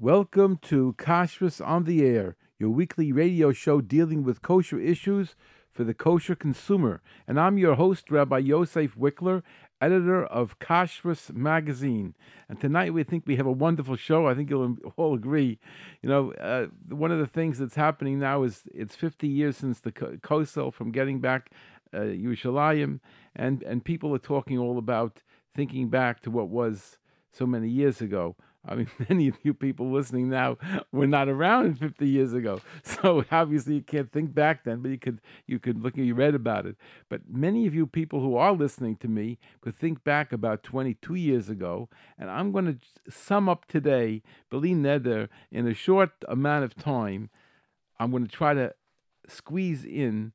Welcome to Kashrus on the Air, your weekly radio show dealing with kosher issues for the kosher consumer. And I'm your host, Rabbi Yosef Wikler, editor of Kashrus Magazine. And tonight we think we have a wonderful show. I think you'll all agree. You know, uh, one of the things that's happening now is it's 50 years since the Kosel from getting back uh, Yerushalayim, and, and people are talking all about thinking back to what was so many years ago. I mean, many of you people listening now were not around 50 years ago, so obviously you can't think back then. But you could, you could look. At you read about it. But many of you people who are listening to me could think back about 22 years ago, and I'm going to sum up today, Beli Neder, in a short amount of time. I'm going to try to squeeze in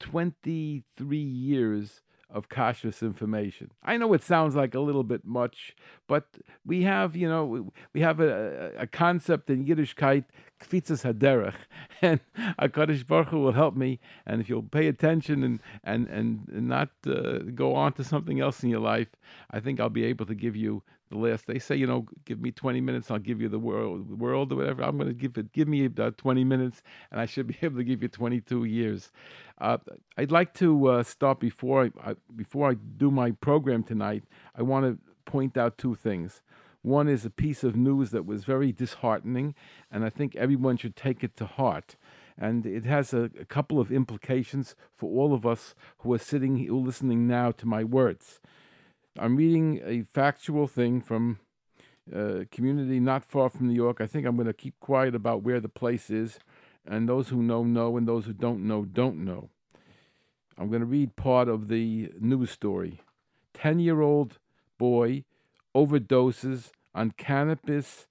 23 years of kashrus information. I know it sounds like a little bit much, but we have, you know, we have a, a concept in Yiddishkeit, kfitzas haderech, and Hakadosh Baruch Hu will help me. And if you'll pay attention and and and not uh, go on to something else in your life, I think I'll be able to give you the last. They say, you know, give me 20 minutes, I'll give you the world, the world or whatever. I'm going to give it. Give me about 20 minutes, and I should be able to give you 22 years. Uh, I'd like to uh, start before I, I, before I do my program tonight. I want to point out two things. One is a piece of news that was very disheartening, and I think everyone should take it to heart. And it has a, a couple of implications for all of us who are sitting, who are listening now to my words. I'm reading a factual thing from a community not far from New York. I think I'm going to keep quiet about where the place is, and those who know know, and those who don't know don't know. I'm going to read part of the news story. 10 year old boy overdoses on cannabis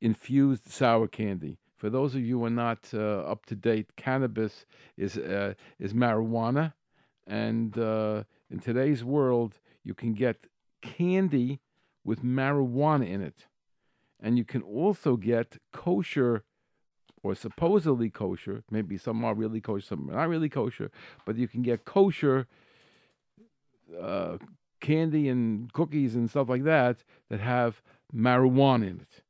infused sour candy. For those of you who are not uh, up to date, cannabis is, uh, is marijuana. And uh, in today's world, you can get candy with marijuana in it. And you can also get kosher or supposedly kosher, maybe some are really kosher, some are not really kosher, but you can get kosher uh, candy and cookies and stuff like that that have marijuana in it.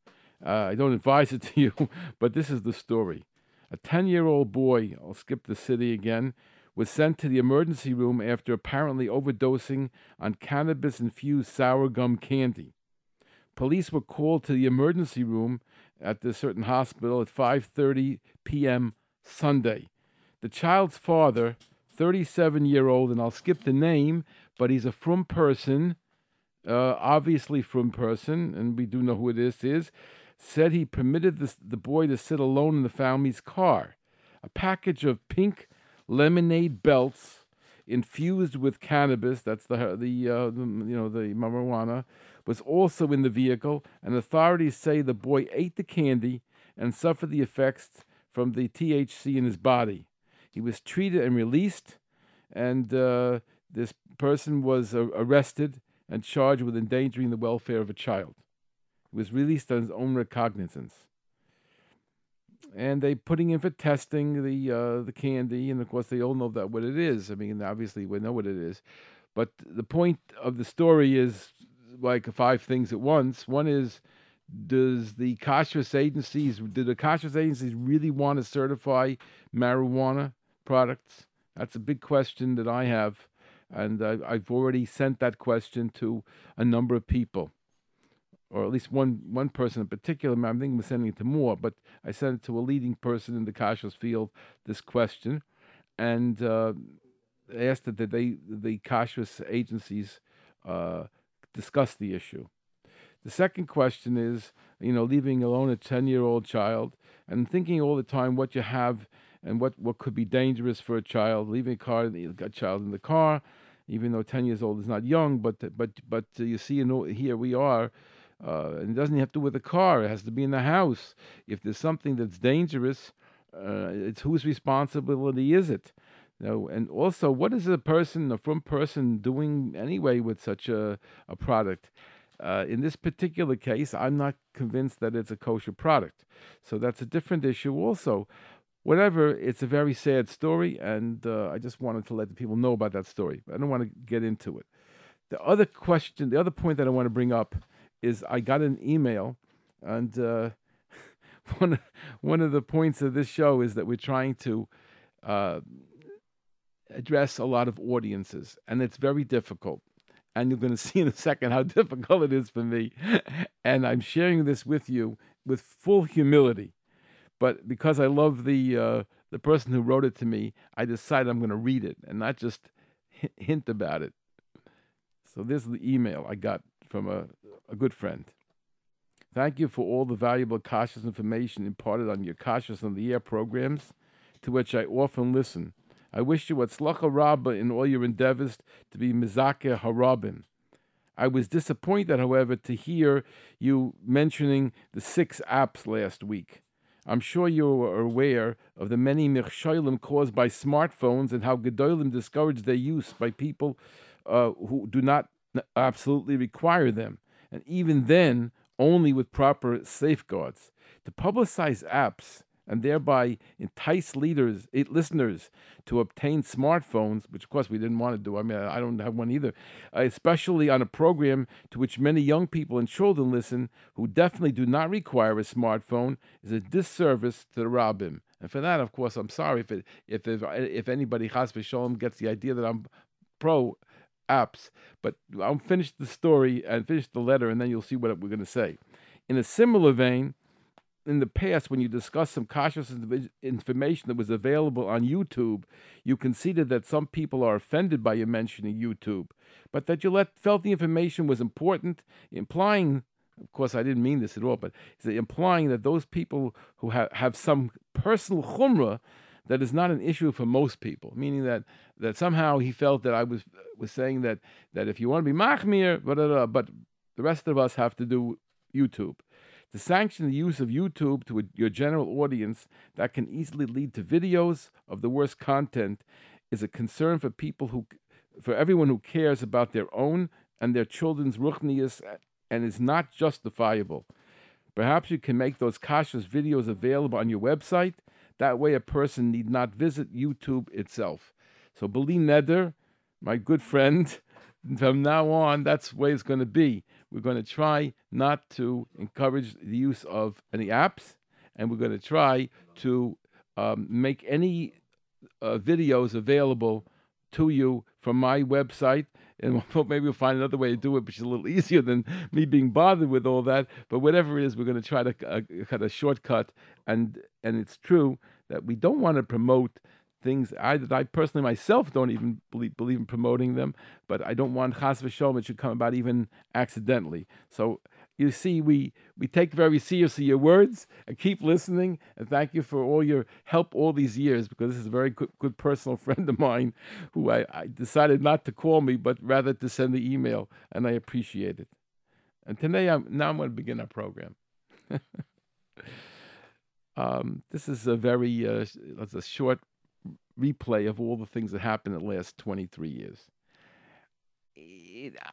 Uh, I don't advise it to you, but this is the story. A 10 year old boy, I'll skip the city again, was sent to the emergency room after apparently overdosing on cannabis infused sour gum candy. Police were called to the emergency room at the certain hospital at 5:30 p.m. Sunday. The child's father, 37 year old, and I'll skip the name, but he's a from person, uh, obviously from person, and we do know who this Is said he permitted the, the boy to sit alone in the family's car. A package of pink lemonade belts infused with cannabis. That's the the, uh, the you know the marijuana was also in the vehicle, and authorities say the boy ate the candy and suffered the effects from the THC in his body. He was treated and released, and uh, this person was uh, arrested and charged with endangering the welfare of a child. He was released on his own recognizance and they putting in for testing the uh, the candy, and of course they all know that what it is. I mean, obviously we know what it is, but the point of the story is like five things at once. One is, does the kashrus agencies, do the kashrus agencies really want to certify marijuana products? That's a big question that I have, and I, I've already sent that question to a number of people or at least one one person in particular. I'm thinking of sending it to more, but I sent it to a leading person in the kashrus field. This question, and uh, asked that they the kashrus agencies uh, discuss the issue. The second question is, you know, leaving alone a ten-year-old child and thinking all the time what you have and what, what could be dangerous for a child. Leaving a car, a child in the car, even though ten years old is not young, but but but you see, you know, here we are uh, and it doesn't have to with a car. It has to be in the house. If there's something that's dangerous, uh, it's whose responsibility is it? You know, and also, what is a person, a from person, doing anyway with such a, a product? Uh, in this particular case, I'm not convinced that it's a kosher product. So that's a different issue, also. Whatever, it's a very sad story, and uh, I just wanted to let the people know about that story. I don't want to get into it. The other question, the other point that I want to bring up is I got an email, and uh, one one of the points of this show is that we're trying to uh, address a lot of audiences, and it's very difficult. And you're going to see in a second how difficult it is for me. And I'm sharing this with you with full humility. But because I love the uh, the person who wrote it to me, I decided I'm going to read it and not just hint about it. So this is the email I got from a, a good friend. Thank you for all the valuable kashrus information imparted on your Kashrus on the Air programs, to which I often listen. I wish you Atzlacha Rabba in all your endeavors to be Mizakeh Harabim. I was disappointed, however, to hear you mentioning the six apps last week. I'm sure you are aware of the many michsholim caused by smartphones and how Gedolim discourage their use by people uh, who do not absolutely require them, and even then, only with proper safeguards. To publicize apps and thereby entice leaders, eh, listeners to obtain smartphones, which of course we didn't want to do. I mean, I don't have one either, uh, especially on a program to which many young people and children listen who definitely do not require a smartphone, is a disservice to the Rabbim. And for that, of course, I'm sorry if it, if if, if anybody Chas gets the idea that I'm pro apps. But I'll finish the story and finish the letter, and then you'll see what we're going to say. In a similar vein, in the past, when you discussed some kashrus information that was available on YouTube, you conceded that some people are offended by you mentioning YouTube, but that you let, felt the information was important, implying, of course, I didn't mean this at all, but implying that those people who have, have some personal chumrah that is not an issue for most people, meaning that that somehow he felt that I was was saying that that if you want to be machmir, blah, but the rest of us have to do YouTube. To sanction the use of YouTube to a, your general audience that can easily lead to videos of the worst content is a concern for people who, for everyone who cares about their own and their children's ruchnias and is not justifiable. Perhaps you can make those kashrus videos available on your website. That way, a person need not visit YouTube itself. So, Beli Neder, my good friend, from now on, that's the way it's going to be. We're going to try not to encourage the use of any apps, and we're going to try to um, make any uh, videos available to you from my website. And maybe we'll find another way to do it, which is a little easier than me being bothered with all that. But whatever it is, we're going to try to uh, cut a shortcut. And and it's true that we don't want to promote things I, that I personally myself don't even believe, believe in promoting them, but I don't want chas v'sholom it should come about even accidentally. So you see, we we take very seriously your words and keep listening. And thank you for all your help all these years because this is a very good, good personal friend of mine who I, I decided not to call me, but rather to send the email, and I appreciate it. And today, I'm now I'm going to begin our program. um, this is a very uh, a short replay of all the things that happened in the last 23 years.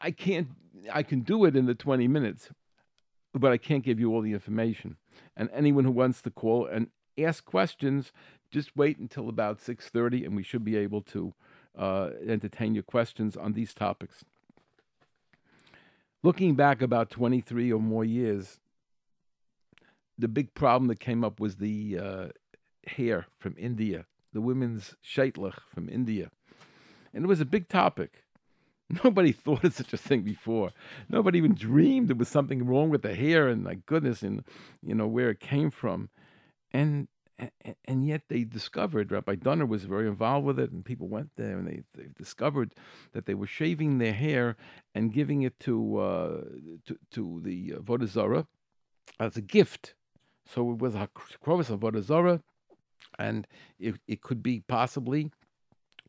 I can't, I can do it in the 20 minutes, but I can't give you all the information. And anyone who wants to call and ask questions, just wait until about 6.30 and we should be able to uh, entertain your questions on these topics. Looking back about 23 or more years, the big problem that came up was the uh, hair from India the women's shaitlach from India. And it was a big topic. Nobody thought of such a thing before. Nobody even dreamed there was something wrong with the hair and my goodness and you know where it came from. And and yet they discovered Rabbi Dunner was very involved with it, and people went there and they, they discovered that they were shaving their hair and giving it to uh, to, to the avodah zarah as a gift. So it was a Krovis of avodah zarah, and it, it could be possibly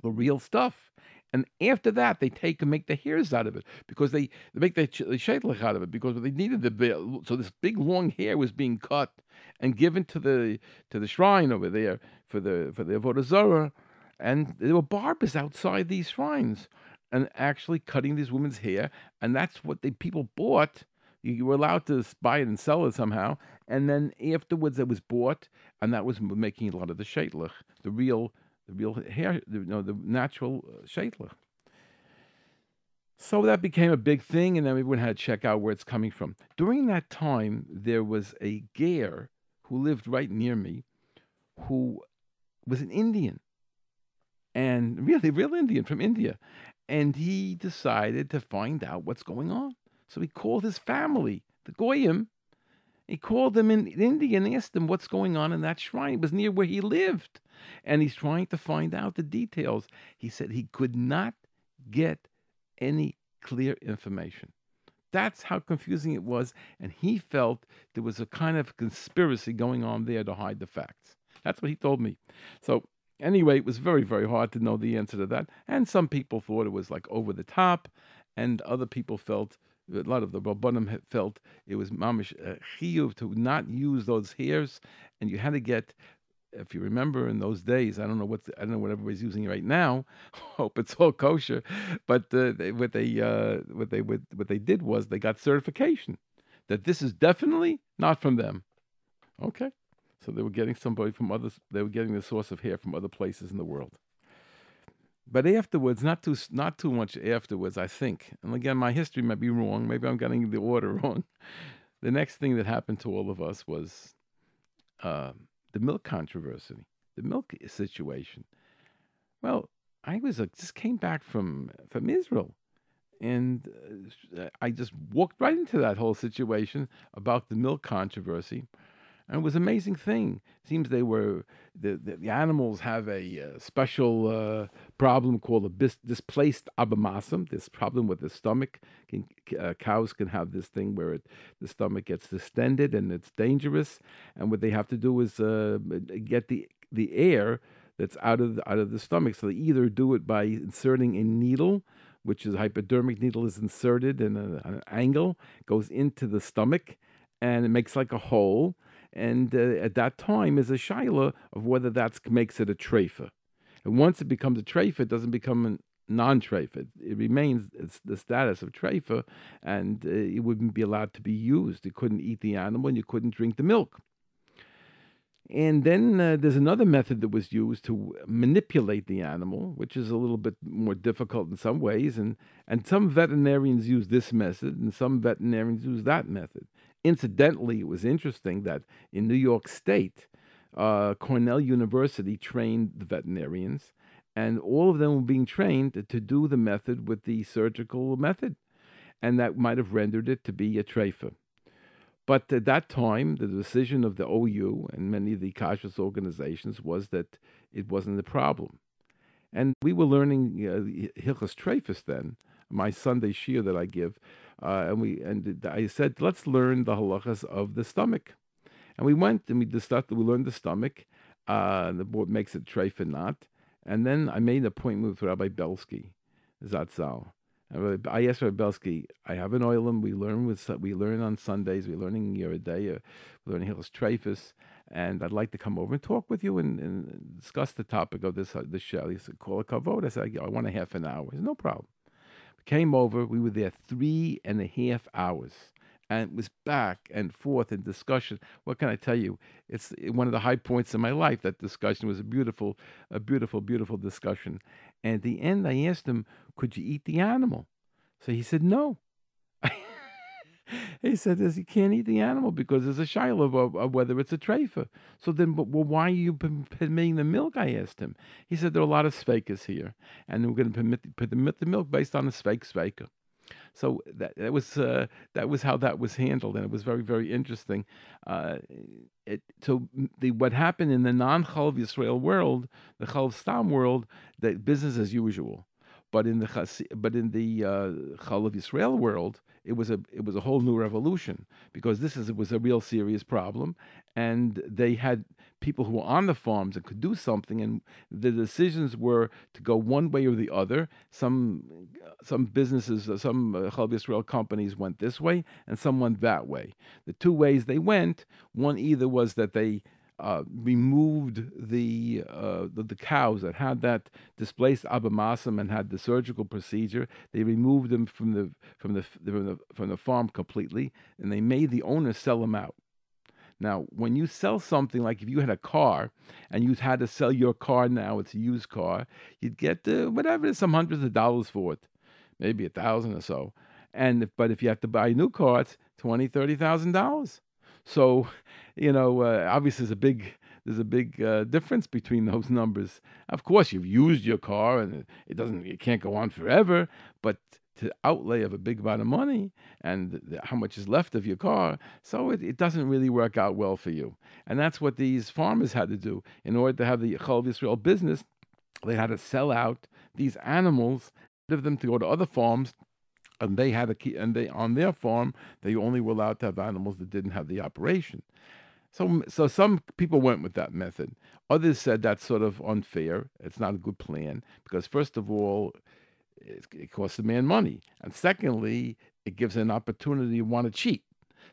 the real stuff. And after that, they take and make the hairs out of it because they, they make the, the out of it because they needed the so this big long hair was being cut and given to the to the shrine over there for the for the avodah zarah, and there were barbers outside these shrines and actually cutting these women's hair, and that's what the people bought. You were allowed to buy it and sell it somehow, and then afterwards it was bought, and that was making a lot of the shaitlach, the real, the real hair, the, you know, the natural uh. So that became a big thing, and then everyone had to check out where it's coming from. During that time, there was a ger who lived right near me, who was an Indian, and really, real Indian from India, and he decided to find out what's going on. So he called his family, the Goyim. He called them in India and asked them what's going on in that shrine. It was near where he lived. And he's trying to find out the details. He said he could not get any clear information. That's how confusing it was. And he felt there was a kind of conspiracy going on there to hide the facts. That's what he told me. So, anyway, it was very, very hard to know the answer to that. And some people thought it was like over the top, and other people felt a lot of the Rabbanim felt it was mamish uh, chiyuv to not use those hairs, and you had to get. If you remember in those days, I don't know what I don't know what everybody's using right now. Hope it's all kosher, but uh, they, what they uh, what they what, what they did was they got certification that this is definitely not from them. Okay, so they were getting somebody from others. They were getting the source of hair from other places in the world. But afterwards, not too not too much afterwards, I think. And again, my history might be wrong. Maybe I'm getting the order wrong. The next thing that happened to all of us was uh, the milk controversy, the milk situation. Well, I was uh, just came back from from Israel, and uh, I just walked right into that whole situation about the milk controversy. And it was an amazing thing. It seems they were the, the, the animals have a uh, special uh, problem called a bis- displaced abomasum. This problem with the stomach. Can, uh, cows can have this thing where it, the stomach gets distended and it's dangerous. And what they have to do is uh, get the the air that's out of the, out of the stomach. So they either do it by inserting a needle which is a hypodermic needle is inserted in a, an angle, goes into the stomach, and it makes like a hole and uh, at that time is a shaila of whether that makes it a treifa. And once it becomes a treifa, it doesn't become a non-treifa. It remains it's the status of treifa, and uh, it wouldn't be allowed to be used. You couldn't eat the animal, and you couldn't drink the milk. And then uh, there's another method that was used to manipulate the animal, which is a little bit more difficult in some ways. And, and some veterinarians use this method, and some veterinarians use that method. Incidentally, it was interesting that in New York State, uh, Cornell University trained the veterinarians, and all of them were being trained to do the method with the surgical method, and that might have rendered it to be a treifa. But at that time, the decision of the OU and many of the kashrus organizations was that it wasn't a problem. And we were learning uh, Hilchas Treifus then, my Sunday shiur that I give, uh, and we and I said, let's learn the halachas of the stomach. And we went and we discussed, we learned the stomach. Uh, the board makes it treif and not. And then I made an appointment with Rabbi Belsky, Zatzal. I asked Rabbi Belsky, I have an oilim. We learn with we learn on Sundays. We're learning Yoreh De'ah. We're learning Hilchos Treifus. And I'd like to come over and talk with you and, and discuss the topic of this uh, this show. He said, call a kavod. I said, I want a half an hour. He said, no problem. Came over. We were there three and a half hours, and it was back and forth in discussion. What can I tell you? It's eh, one of the high points in my life. That discussion was a beautiful, a beautiful, beautiful discussion. And at the end, I asked him, "Could you eat the animal?" So he said, "No." he said, "You can't eat the animal because there's a shaila of, of, whether it's a treifa." So then, but well, why are you permitting the milk? I asked him. He said there are a lot of sveikas here, and we're going to permit, permit the milk based on the sveik sveika. So that, that was uh, that was how that was handled, and it was very very interesting. Uh, it, so the what happened in the non Chalav Yisrael world, the Chalav Stam world, the business as usual. But in the but in the uh, Chalav Yisrael world, it was a it was a whole new revolution because this is it was a real serious problem, and they had people who were on the farms and could do something, and the decisions were to go one way or the other. Some some businesses, some uh, Yisrael companies went this way, and some went that way. The two ways they went, one either was that they uh, removed the, uh, the, the cows that had that displaced abomasum and had the surgical procedure. They removed them from the from the from the, from the farm completely, and they made the owner sell them out. Now, when you sell something like if you had a car and you had to sell your car now, it's a used car, you'd get uh, whatever, some hundreds of dollars for it, maybe a thousand or so. And if, but if you have to buy new car, it's twenty, thirty thousand dollars. So, you know, uh, obviously there's a big there's a big uh, difference between those numbers. Of course, you've used your car and it doesn't it can't go on forever, but to outlay of a big amount of money and th- how much is left of your car, so it, it doesn't really work out well for you. And that's what these farmers had to do in order to have the Chol Israel business. They had to sell out these animals, give them to go to other farms and they had a key, and they on their farm they only were allowed to have animals that didn't have the operation. So, so some people went with that method. Others said that's sort of unfair. It's not a good plan because first of all, it, it costs the man money, and secondly, it gives an opportunity to want to cheat.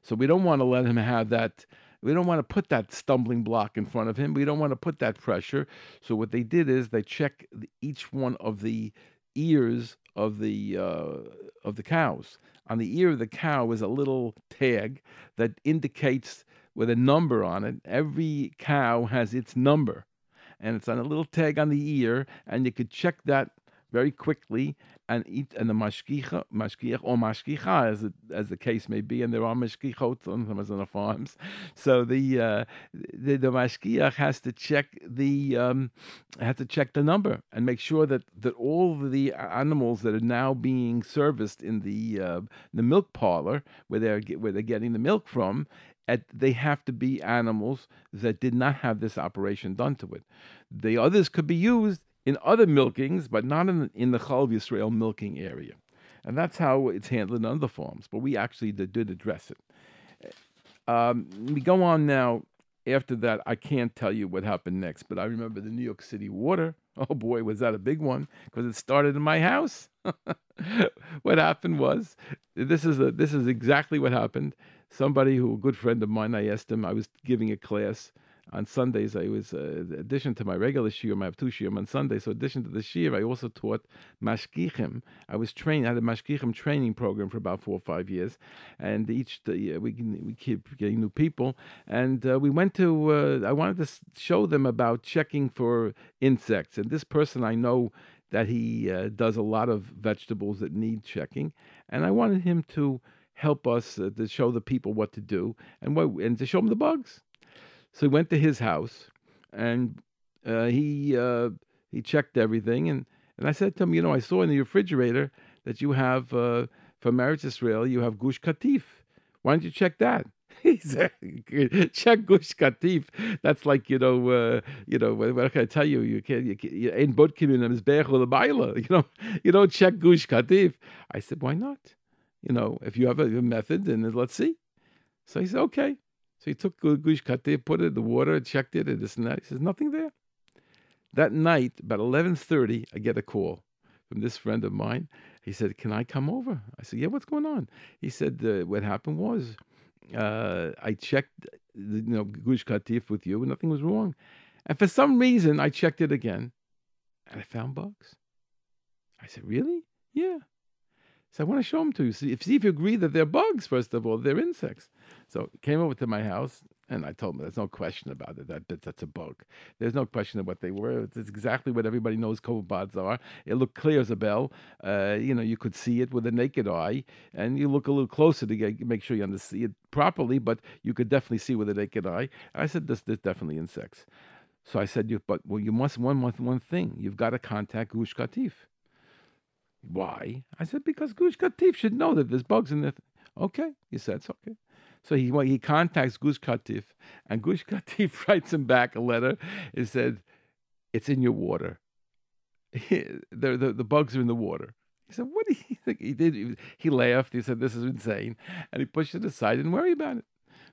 So we don't want to let him have that. We don't want to put that stumbling block in front of him. We don't want to put that pressure. So what they did is they check each one of the ears of the uh, of the cows. On the ear of the cow is a little tag that indicates with a number on it. Every cow has its number, and it's on a little tag on the ear, and you could check that very quickly and eat and the mashkicha, mashkiach or mashkicha, as it, as the case may be, and there are mashkichot on the farms. So the uh, the, the mashkiach has to check the um, has to check the number and make sure that that all the animals that are now being serviced in the uh, the milk parlor where they're where they're getting the milk from. At, they have to be animals that did not have this operation done to it. The others could be used in other milkings, but not in, in the Chal Yisrael milking area. And that's how it's handled in other farms. But we actually did, did address it. Um, we go on now. After that, I can't tell you what happened next, but I remember the New York City water. Oh boy, was that a big one because it started in my house. what happened was this is a, this is exactly what happened. Somebody who a good friend of mine, I asked him. I was giving a class on Sundays, I was, uh, addition to my regular shiur, I have two shiurim on Sunday. So, addition to the shiur, I also taught mashgichim. I was trained, I had a mashgichim training program for about four or five years, and each day we we keep getting new people. And uh, we went to, uh, I wanted to show them about checking for insects. And this person I know that he uh, does a lot of vegetables that need checking, and I wanted him to help us uh, to show the people what to do and what and to show them the bugs. So we went to his house, and uh, he uh, he checked everything, and and I said to him, you know, I saw in the refrigerator that you have uh, from Eretz Israel, you have gush katif. Why don't you check that? he said, check gush katif. That's like you know, uh, you know, what, what, can I tell you? You can't, you, can't, you the You know, you don't check gush katif. I said, why not? You know, if you have a, a method, then let's see. So he said, okay. So he took Gush Katif, put it in the water, checked it, and this and that. He says, nothing there. That night, about 11.30, I get a call from this friend of mine. He said, can I come over? I said, yeah, what's going on? He said, uh, what happened was uh, I checked, the, you know, Gush Katif with you, and nothing was wrong. And for some reason, I checked it again, and I found bugs. I said, really? Yeah. So I want to show them to you. See if, see if you agree that they're bugs, first of all, they're insects. So came over to my house and I told him there's no question about it. That, that that's a bug. There's no question of what they were. It's, it's exactly what everybody knows copepods are. It looked clear as a bell. Uh, you know, you could see it with a naked eye, and you look a little closer to get, make sure you understand it properly. But you could definitely see with a naked eye. I said this, this definitely insects. So I said, you, but well, you must one one thing. You've got to contact Gush Katif. Why? I said, because Gush Katif should know that there's bugs in it. Okay. He said, it's okay. So he well, he contacts Gush Katif, and Gush Katif writes him back a letter. It said, "It's in your water. the, the the bugs are in the water." He said, "What do you think?" He did. He laughed. He said, "This is insane," and he pushed it aside. Didn't worry about it.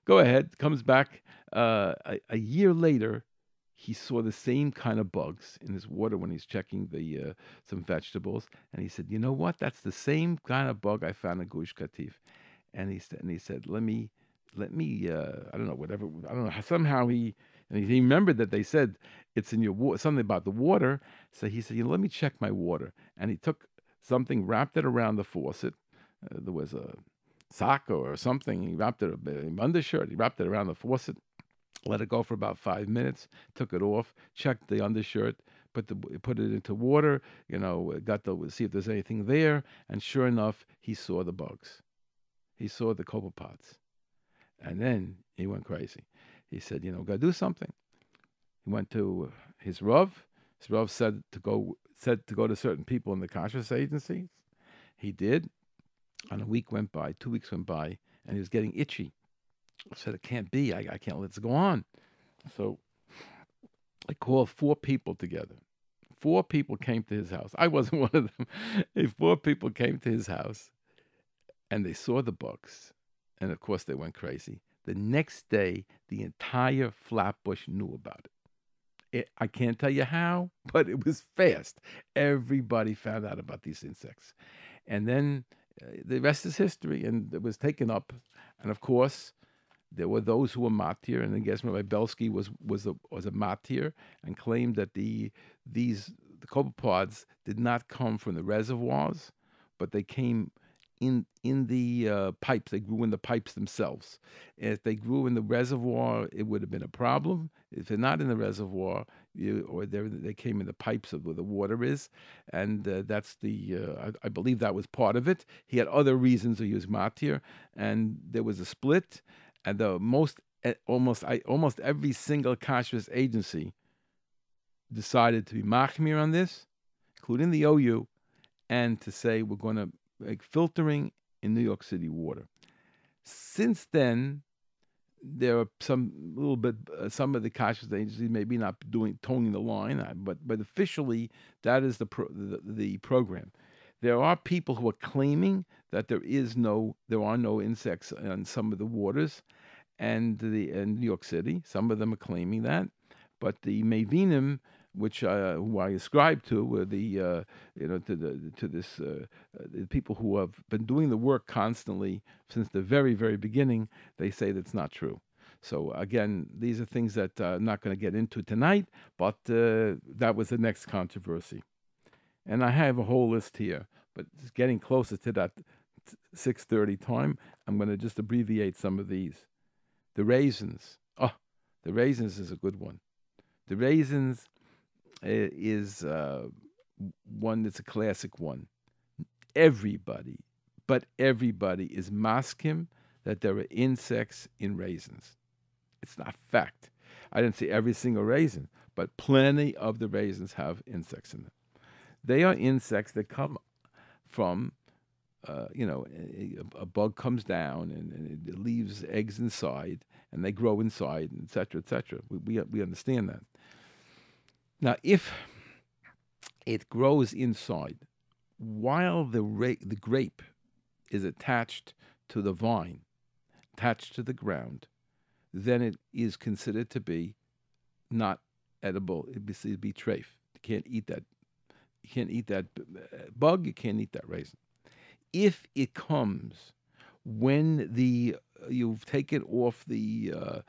Go ahead. Comes back uh, a, a year later he saw the same kind of bugs in his water when he's checking the uh, some vegetables, and he said, "You know what? That's the same kind of bug I found in Gush Katif." And he said, "And he said, let me, let me, uh, I don't know, whatever. I don't know. Somehow he." And he remembered that they said it's in your water, something about the water. So he said, you know, let me check my water. And he took something, wrapped it around the faucet. Uh, there was a sock or something. He wrapped it, an undershirt. He wrapped it around the faucet let it go for about five minutes, took it off, checked the undershirt, put the put it into water, you know, uh, got to see if there's anything there, and sure enough, he saw the bugs. He saw the copepods. And then He went crazy. He said, you know, got to do something. He went to uh, his Rav. His Rav said to go said to go to certain people in the kashrus agencies. He did. And a week went by, two weeks went by, and he was getting itchy. I said, it can't be. I, I can't let this go on. So I called four people together. Four people came to his house. I wasn't one of them. four people came to his house and they saw the books. And of course, they went crazy. The next day, the entire Flatbush knew about it. it. I can't tell you how, but it was fast. Everybody found out about these insects. And then uh, the rest is history, and it was taken up. And of course, there were those who were matir, and I guess Rabbi Belsky was was a was a matir and claimed that the these the copepods did not come from the reservoirs, but they came in in the uh, pipes. They grew in the pipes themselves. If they grew in the reservoir, it would have been a problem. If they're not in the reservoir, you, or they came in the pipes of where the water is, and uh, that's the. Uh, I, I, believe that was part of it. He had other reasons to use matir, and there was a split, and the most eh, almost I, almost every single kashrus agency decided to be machmir on this, including the OU, and to say we're going to like filtering in New York City water. Since then, there are some little bit uh, some of the kashrus agencies maybe not doing toning the line, uh, but but officially that is the, pro, the the program. There are people who are claiming that there is no there are no insects in some of the waters, and the in New York City. Some of them are claiming that, but the Mavinim which uh, who I ascribe to, were the uh, you know to the to this uh, uh, the people who have been doing the work constantly since the very very beginning. They say that's not true. So again, these are things that uh, I'm not going to get into tonight, but that was the next controversy, and I have a whole list here. But getting closer to that 6:30 time. I'm going to just abbreviate some of these. The raisins. Oh, the raisins is a good one. The raisins is uh, one that's a classic one. Everybody, but everybody is masking that there are insects in raisins. It's not fact. I didn't see every single raisin, but plenty of the raisins have insects in them. They are insects that come from, uh, you know, a, a, bug comes down and, and, it leaves eggs inside, and they grow inside, etc., etc. We, we we understand that. Now, if it grows inside while the, ra- the grape is attached to the vine, attached to the ground, then it is considered to be not edible. It would be treif. You can't eat that. You can't eat that bug. You can't eat that raisin. If it comes when the you've taken off the, uh,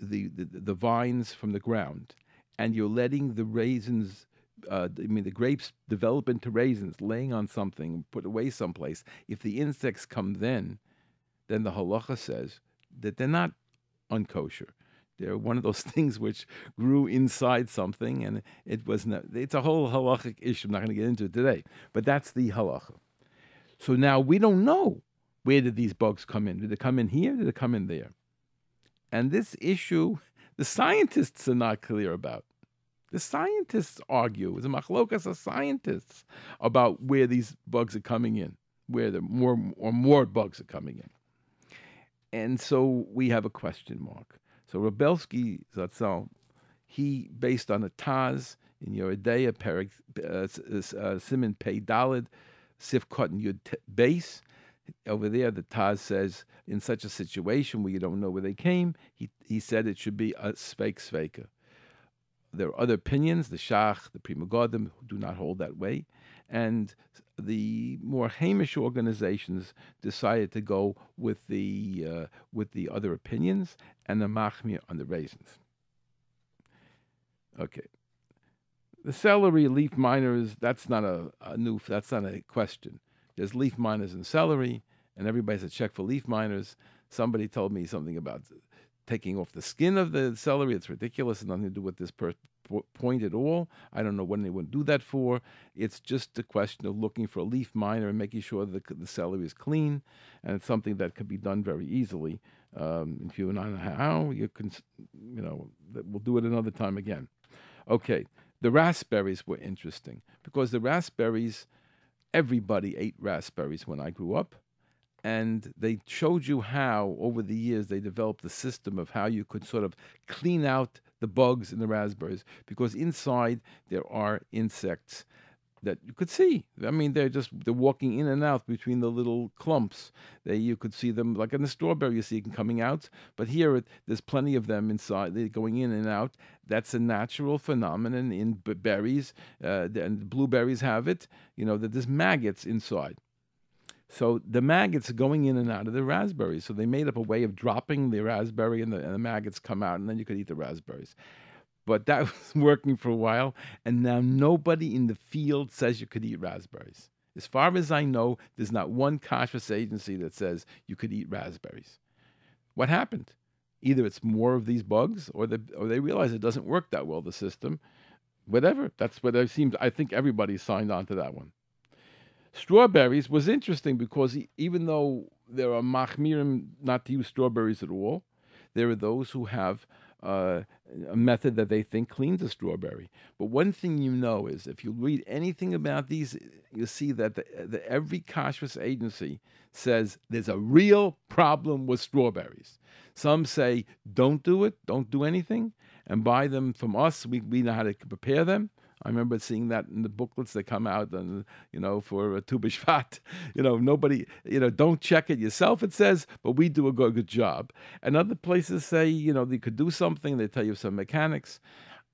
the, the the vines from the ground and you're letting the raisins uh, I mean, the grapes develop into raisins, laying on something, put away someplace. If the insects come then, then the halacha says that they're not unkosher. They're one of those things which grew inside something, and it was not. It's a whole halachic issue. I'm not going to get into it today, but that's the halacha. So now we don't know where did these bugs come in. Did they come in here? Did they come in there? And this issue the scientists are not clear about. The scientists argue, the machlokas of scientists, about where these bugs are coming in, where the more or more bugs are coming in. And so we have a question mark. So Rabbi Belsky Zatzal, he, based on a Taz in Yoreh De'ah, Perik, uh, uh, Siman Pei Dalet, Sif Katan Yud base, over there, the Taz says, in such a situation where you don't know where they came, he, he said it should be a sveik sveika. There are other opinions, the Shach, the Pri Megadim, who do not hold that way. And the more Hamish organizations decided to go with the, uh, with the other opinions and the Machmir on the raisins. Okay. The celery leaf miners, that's not a, a new, that's not a question. There's leaf miners in celery, and everybody's a check for leaf miners. Somebody told me something about taking off the skin of the celery. It's ridiculous. It's nothing to do with this per- point at all. I don't know what anyone would do that for. It's just a question of looking for a leaf miner and making sure that the celery is clean, and it's something that can be done very easily. Um, if you don't know how, you can, you know, we'll do it another time again. Okay, the raspberries were interesting because the raspberries, everybody ate raspberries when I grew up. And they showed you how, over the years, they developed a system of how you could sort of clean out the bugs in the raspberries because inside there are insects that you could see. I mean, they're just they're walking in and out between the little clumps. They you could see them like in the strawberry, you see them coming out. But here, there's plenty of them inside. They're going in and out. That's a natural phenomenon in berries, uh, and blueberries have it. You know that there's maggots inside. So the maggots are going in and out of the raspberries. So they made up a way of dropping the raspberry, and the, and the maggots come out, and then you could eat the raspberries but that was working for a while. And now nobody in the field says you could eat raspberries. As far as I know, there's not one kashrus agency that says you could eat raspberries. What happened? Either it's more of these bugs, or they or they realize it doesn't work that well. The system, whatever. That's what it seems. I think everybody signed on to that one. Strawberries was interesting because even though there are machmirim not to use strawberries at all, there are those who have uh, a method that they think cleans a strawberry. But one thing you know is if you read anything about these, you see that the, the, every kashrus agency says there's a real problem with strawberries. Some say don't do it, don't do anything, and buy them from us. We, we know how to prepare them. I remember seeing that in the booklets that come out, and you know, for a Tu B'Shvat. You know, nobody, you know, don't check it yourself. It says, but we do a good, good job. And other places say, you know, they could do something. They tell you some mechanics.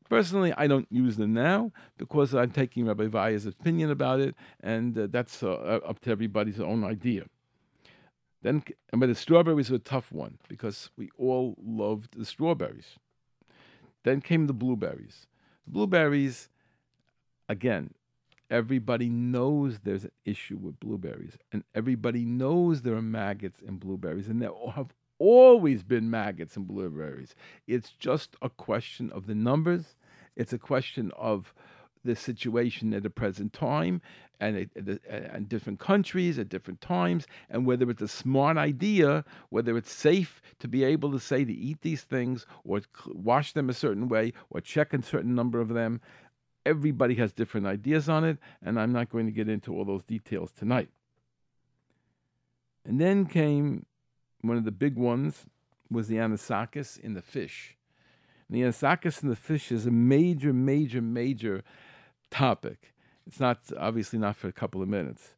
Personally, I don't use them now because I'm taking Rabbi Vaye's opinion about it, and uh, that's uh, up to everybody's own idea. Then, but the strawberries were a tough one because we all loved the strawberries. Then came the blueberries. The blueberries again, everybody knows there's an issue with blueberries, and everybody knows there are maggots in blueberries, and there have always been maggots in blueberries. It's just a question of the numbers. It's a question of the situation at the present time and in different countries at different times, and whether it's a smart idea, whether it's safe to be able to say to eat these things or wash them a certain way or check a certain number of them everybody has different ideas on it, and I'm not going to get into all those details tonight. And then came one of the big ones was the anisakis in the fish. And the anisakis in the fish is a major, major, major topic. It's not obviously not for a couple of minutes.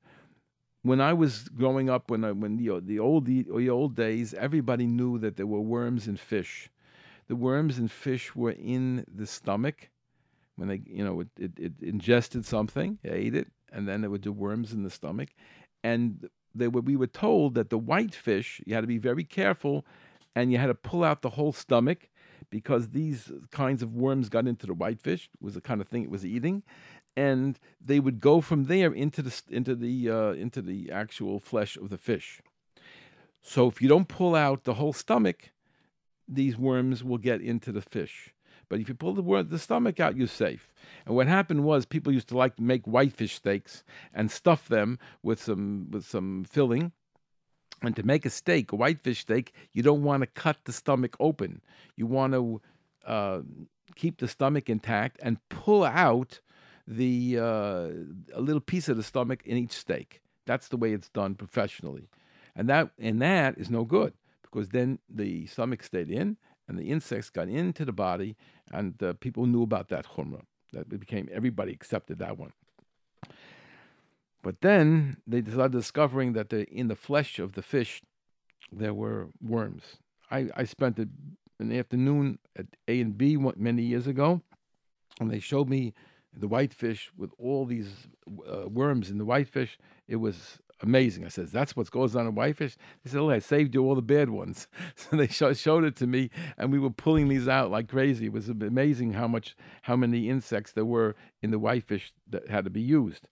When I was growing up, when I, when the the old the, the old days, everybody knew that there were worms in fish. The worms in fish were in the stomach, when they, you know, it, it, it ingested something, ate it, and then it would do worms in the stomach. And they were, we were told that the white fish, you had to be very careful and you had to pull out the whole stomach because these kinds of worms got into the whitefish was the kind of thing it was eating, and they would go from there into the into the uh, into the actual flesh of the fish. So if you don't pull out the whole stomach, these worms will get into the fish. But if you pull the, the stomach out, you're safe. And what happened was people used to like to make whitefish steaks and stuff them with some with some filling. And to make a steak, a whitefish steak, you don't want to cut the stomach open. You want to uh, keep the stomach intact and pull out the uh, a little piece of the stomach in each steak. That's the way it's done professionally, and that and that is no good because then the stomach stayed in and the insects got into the body, and uh, people knew about that chumrah. That became everybody accepted that one. But then they started discovering that the, in the flesh of the fish there were worms. I, I spent a, an afternoon at A and B many years ago, and they showed me the whitefish with all these uh, worms in the whitefish. It was amazing. I said, that's what goes on in whitefish. They said, oh, I saved you all the bad ones. So they sh- showed it to me, and we were pulling these out like crazy. It was amazing how much, how many insects there were in the whitefish that had to be used.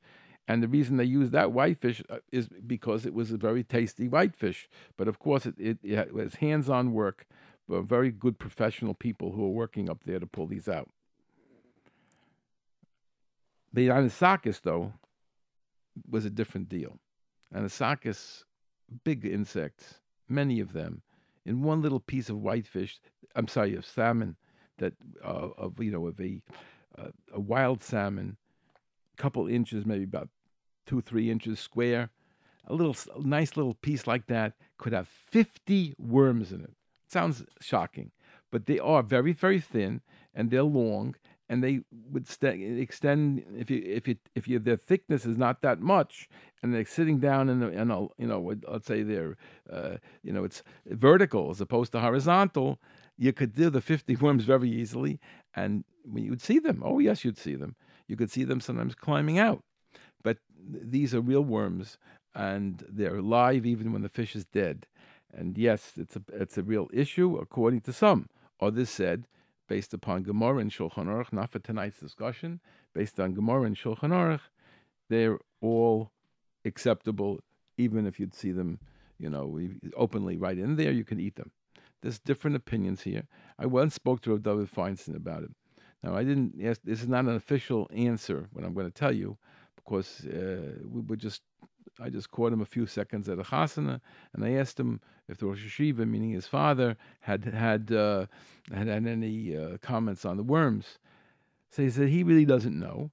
And the reason they used that whitefish uh, is because it was a very tasty whitefish. But of course, it, it, it was hands-on work, but very good professional people who were working up there to pull these out. The anisakis, though, was a different deal. Anisakis, big insects, many of them in one little piece of whitefish. I'm sorry, of salmon that uh, of you know of a uh, a wild salmon, couple inches, maybe about two three inches square. A little a nice little piece like that could have 50 worms in it. Sounds shocking, but they are very very thin and they're long and they would st- extend if you if you if you their thickness is not that much and they're sitting down in a, in a you know let's say they're uh, you know it's vertical as opposed to horizontal you could do the 50 worms very easily and you'd see them oh yes you'd see them. You could see them sometimes climbing out. But these are real worms and they're alive even when the fish is dead. And yes it's a it's a real issue according to some. Others said based upon Gemara and Shulchan Aruch, not for tonight's discussion, based on Gemara and Shulchan Aruch, they're all acceptable, even if you'd see them, you know, openly right in there, you can eat them. There's different opinions here. I once spoke to David Feinstein about it. Now, I didn't, yes, this is not an official answer, what I'm going to tell you, because uh, we were just I just caught him a few seconds at a chasana, and I asked him if the Rosh Yeshiva, meaning his father, had had uh, had, had any uh, comments on the worms. So he said he really doesn't know,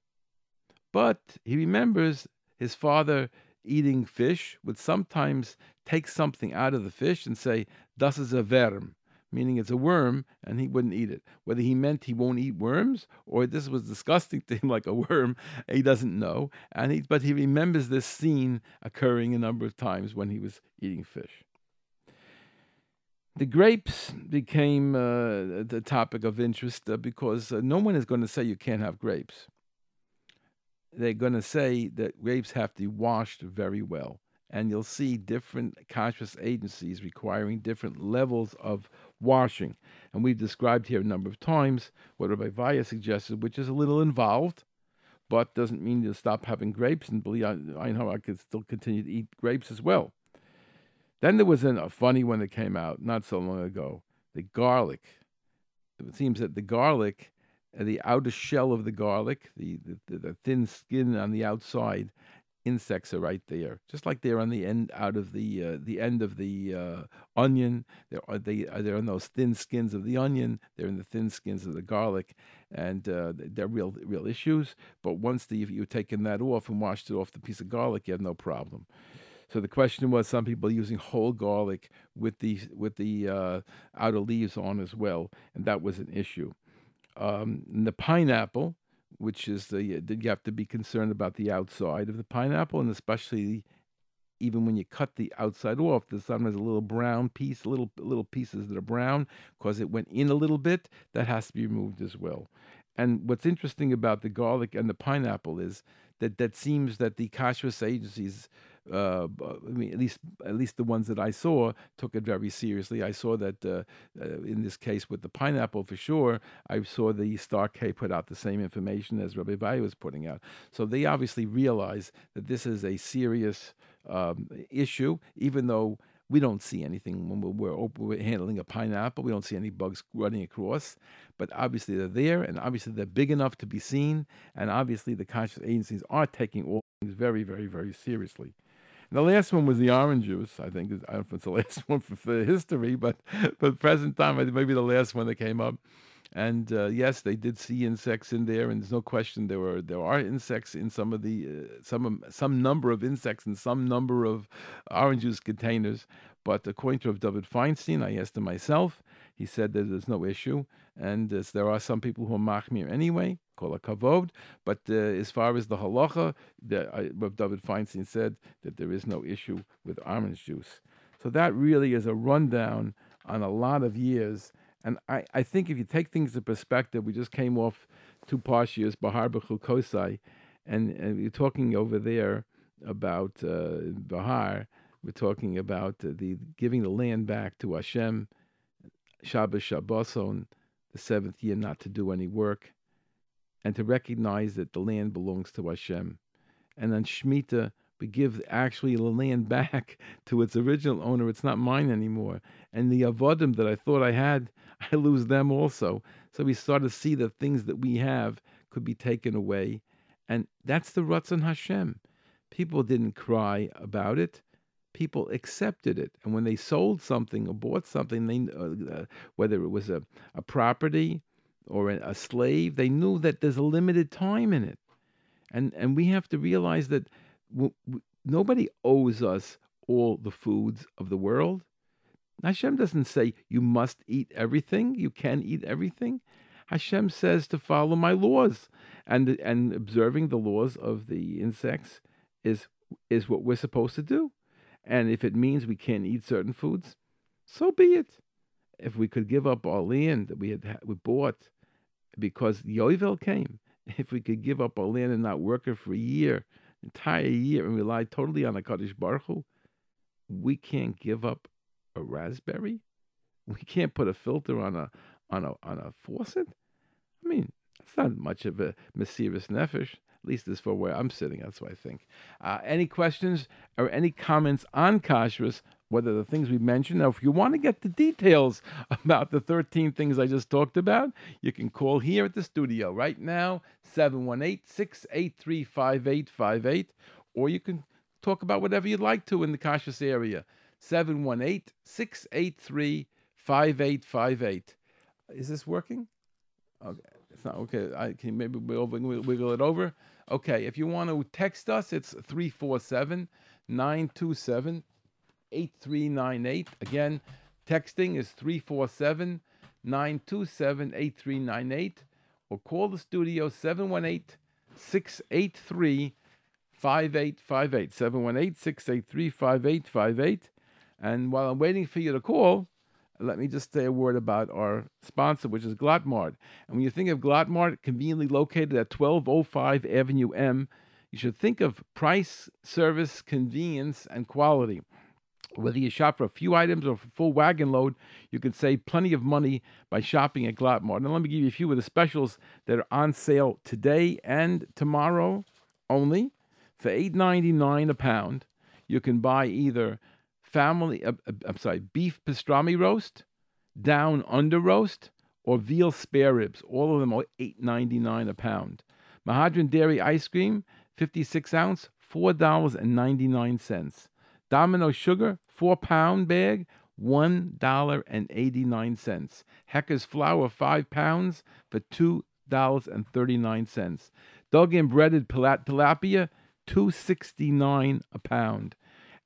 but he remembers his father eating fish would sometimes take something out of the fish and say, "Das is a verm," meaning it's a worm, and he wouldn't eat it. Whether he meant he won't eat worms or this was disgusting to him like a worm, he doesn't know. And he, but he remembers this scene occurring a number of times when he was eating fish. The grapes became uh, the topic of interest uh, because uh, no one is going to say you can't have grapes. They're going to say that grapes have to be washed very well and you'll see different kashrus agencies requiring different levels of washing. And we've described here a number of times what Rabbi Vaye suggested, which is a little involved, but doesn't mean you stop having grapes. And believe I, I know I could still continue to eat grapes as well. Then there was an, a funny one that came out not so long ago the garlic. It seems that the garlic, uh, the outer shell of the garlic, the, the, the thin skin on the outside, insects are right there, just like they're on the end out of the uh, the end of the uh, onion. They're uh, they uh, they're on those thin skins of the onion. They're in the thin skins of the garlic, and uh, they're real real issues. But once the, you've taken that off and washed it off the piece of garlic, you have no problem. So the question was, some people using whole garlic with the with the uh, outer leaves on as well, and that was an issue. Um, the pineapple, which is the you have to be concerned about the outside of the pineapple, and especially even when you cut the outside off, there's sometimes a little brown piece, little little pieces that are brown because it went in a little bit. That has to be removed as well. And what's interesting about the garlic and the pineapple is that that seems that the kashrus agencies uh, I mean, at least at least the ones that I saw took it very seriously. I saw that uh, uh, in this case with the pineapple for sure. I saw the Star K put out the same information as Rabbi Vaye was putting out. So they obviously realize that this is a serious um, issue, even though we don't see anything when we're, we're, handling a pineapple. We don't see any bugs running across, but obviously they're there, and obviously they're big enough to be seen, and obviously the kashrus agencies are taking all things very, very, very seriously. The last one was the orange juice. I think I don't know if it's the last one for, for history, but but present time, maybe the last one that came up. And uh, yes, they did see insects in there, and there's no question there were there are insects in some of the uh, some some number of insects in some number of orange juice containers. But according to David Feinstein, I asked him myself. He said that there's no issue, and uh, there are some people who are machmir anyway kol kavod. But uh, as far as the halacha, the, uh, David Feinstein said that there is no issue with orange juice. So that really is a rundown on a lot of years. And I, I think if you take things in perspective, we just came off two parshias, Bahar Bechukosai, and, and we're talking over there about uh, Bahar. We're talking about uh, the giving the land back to Hashem, Shabbos Shabboson, the seventh year not to do any work and to recognize that the land belongs to Hashem. And on Shemitah, we give actually the land back to its original owner. It's not mine anymore. And the avodim that I thought I had, I lose them also. So we start to see that things that we have could be taken away. And that's the Ratzon Hashem. People didn't cry about it. People accepted it. And when they sold something or bought something, they, uh, whether it was a, a property or a, a slave, they knew that there's a limited time in it. And, and we have to realize that w- w- nobody owes us all the foods of the world. Hashem doesn't say you must eat everything, you can eat everything. Hashem says to follow my laws, and and observing the laws of the insects is is what we're supposed to do. And if it means we can't eat certain foods, so be it. If we could give up our land that we had we bought because Yovel came, if we could give up our land and not work it for a year, entire year, and rely totally on the Kadosh Baruch Hu, we can't give up a raspberry. We can't put a filter on a on a on a faucet. I mean, it's not much of a Mesiris Nefesh. At least as for where I'm sitting, that's what I think. Uh, any questions or any comments on kashrus, whether the things we mentioned. Now, if you want to get the details about the 13 things I just talked about, you can call here at the studio right now, 718 683 5858, or you can talk about whatever you'd like to in the kashrus area, 718 683 5858. Is this working? Okay. Not okay. I can maybe wiggle, wiggle it over. Okay, if you want to text us, it's 347 927 8398. Again, texting is 347 927 8398 or call the studio 718 683 5858. 718 683 5858. And while I'm waiting for you to call, let me just say a word about our sponsor, which is Glattmart. And when you think of Glattmart, conveniently located at 1205 Avenue M, you should think of price, service, convenience, and quality. Whether you shop for a few items or for a full wagon load, you can save plenty of money by shopping at Glattmart. Now, let me give you a few of the specials that are on sale today and tomorrow only. For $8.99 a pound, you can buy either family, uh, uh, I'm sorry, beef pastrami roast, down under roast, or veal spare ribs. All of them are $8.99 a pound. Mehadrin dairy ice cream, 56 ounce, $4.99. Domino sugar, 4 pound bag, $1.89. Hecker's flour, 5 pounds, for $2.39. Dug in breaded tilapia, 269 a pound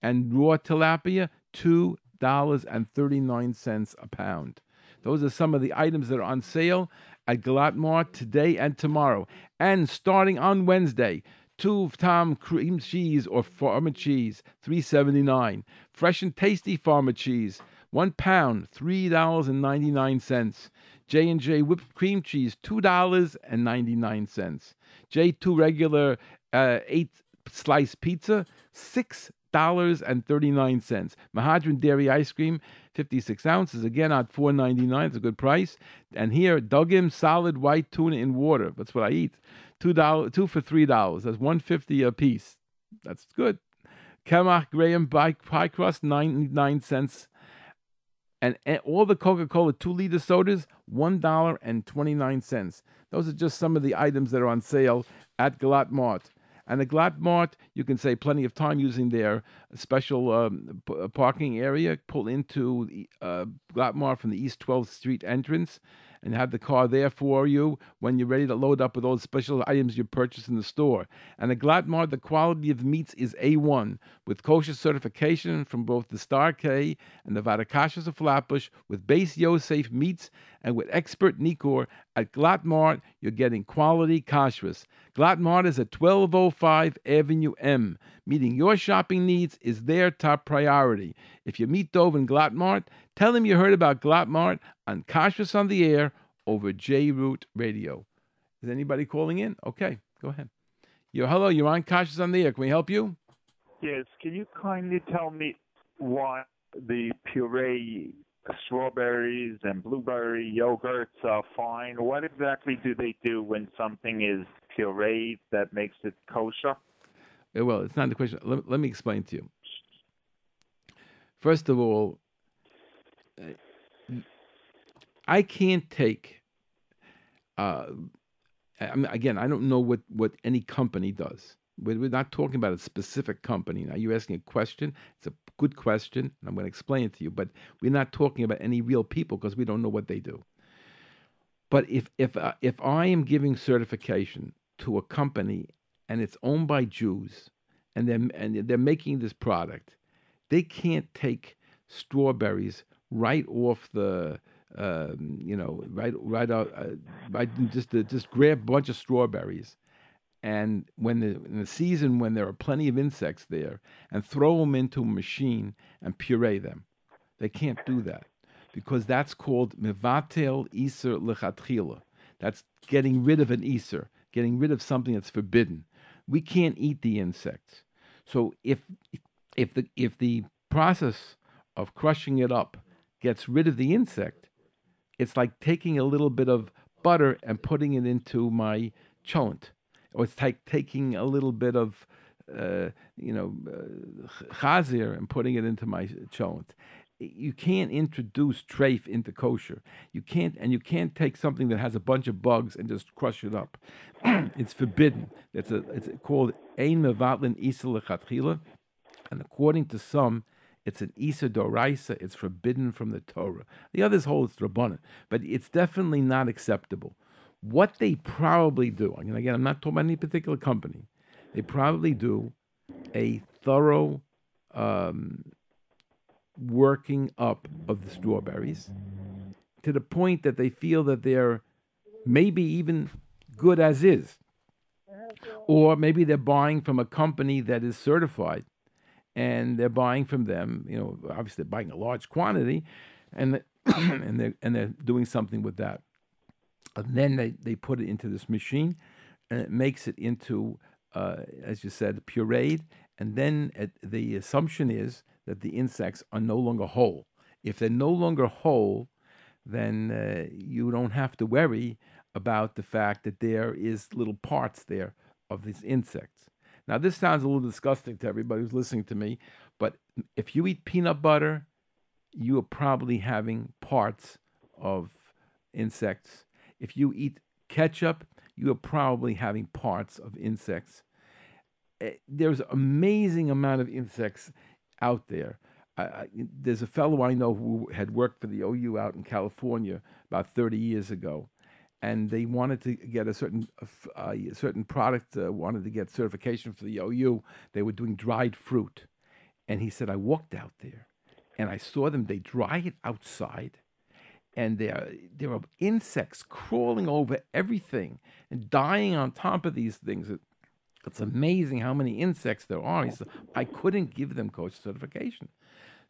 and raw tilapia, $2.39 a pound. Those are some of the items that are on sale at Glattmart today and tomorrow. And starting on Wednesday, two Tom cream cheese or farmer cheese, three seventy nine. Fresh and tasty farmer cheese, one pound, three dollars and ninety nine cents. J and J whipped cream cheese, two dollars and ninety nine cents. J two regular uh, eight slice pizza, six dollars and thirty nine cents. Mehadrin dairy ice cream, fifty six ounces, again at four ninety nine. It's a good price. And here, Dugim solid white tuna in water. That's what I eat. Two dollars, two for three dollars. That's one fifty a piece. That's good. Kemach Graham pie crust, ninety nine cents. And, and all the Coca Cola two liter sodas, $1.29. Those are just some of the items that are on sale at Glattmart. And the Glattmart, you can save plenty of time using their special um, p- uh, parking area. Pull into uh, Glattmart from the East 12th Street entrance and have the car there for you when you're ready to load up with all the special items you purchase in the store. And at Glattmart, the quality of meats is A1 with kosher certification from both the Star K and the Vaad Hakashrus of Flatbush with base Yosef meats and with expert Nikor at Glattmart, you're getting quality kashrus. Glattmart is at 1205 Avenue M. Meeting your shopping needs is their top priority. If you meet Dove in Glattmart, tell them you heard about Glattmart on Kashrus on the Air over JRoot Radio. Is anybody calling in? Okay, go ahead. Yo, hello, you're on Kashrus on the Air. Can we help you? Yes. Can you kindly tell me why the puree strawberries and blueberry yogurts are fine? What exactly do they do when something is pureed that makes it kosher? Eh, well, it's not the question. Let, let me explain to you. First of all, I can't take. Uh, I mean, again, I don't know what, what any company does. We're we're not talking about a specific company. Now, you're asking a question. It's a good question, and I'm going to explain it to you. But we're not talking about any real people because we don't know what they do. But if if uh, if I am giving certification to a company and it's owned by Jews, and they're and they're making this product, they can't take strawberries right off the um, you know right right out uh, right just to, just grab a bunch of strawberries. And when the, in the season when there are plenty of insects there and throw them into a machine and puree them. They can't do that because that's called mevatel iser lechatchila. That's getting rid of an iser getting rid of something that's forbidden. We can't eat the insects. So if if the if the process of crushing it up gets rid of the insect, it's like taking a little bit of butter and putting it into my cholent, or it's like taking a little bit of uh, you know uh, chazir and putting it into my cholent. You can't introduce treif into kosher. You can't, and you can't take something that has a bunch of bugs and just crush it up. it's forbidden. It's a, it's called ein mevatlin isa and according to some, it's an Isa Doraisa. It's forbidden from the Torah. The others hold it's Rabbanan, but it's definitely not acceptable. What they probably do, and again, I'm not talking about any particular company, they probably do a thorough um, working up of the strawberries to the point that they feel that they're maybe even good as is. Or maybe they're buying from a company that is certified and they're buying from them. You know, obviously they're buying a large quantity, and and they're and they're doing something with that. And then they, they put it into this machine, and it makes it into, uh, as you said, pureed. And then it, the assumption is that the insects are no longer whole. If they're no longer whole, then uh, you don't have to worry about the fact that there is little parts there of these insects. Now, this sounds a little disgusting to everybody who's listening to me, but if you eat peanut butter, you are probably having parts of insects. If you eat ketchup, you are probably having parts of insects. Eh, there's an amazing amount of insects out there. There's a fellow I know who had worked for the OU out in California about 30 years ago, and they wanted to get a certain uh, a certain product, uh, wanted to get certification for the OU. They were doing dried fruit, and he said, I walked out there, and I saw them. They dry it outside, and there there are insects crawling over everything and dying on top of these things. It's amazing how many insects there are. He said, I couldn't give them coach certification.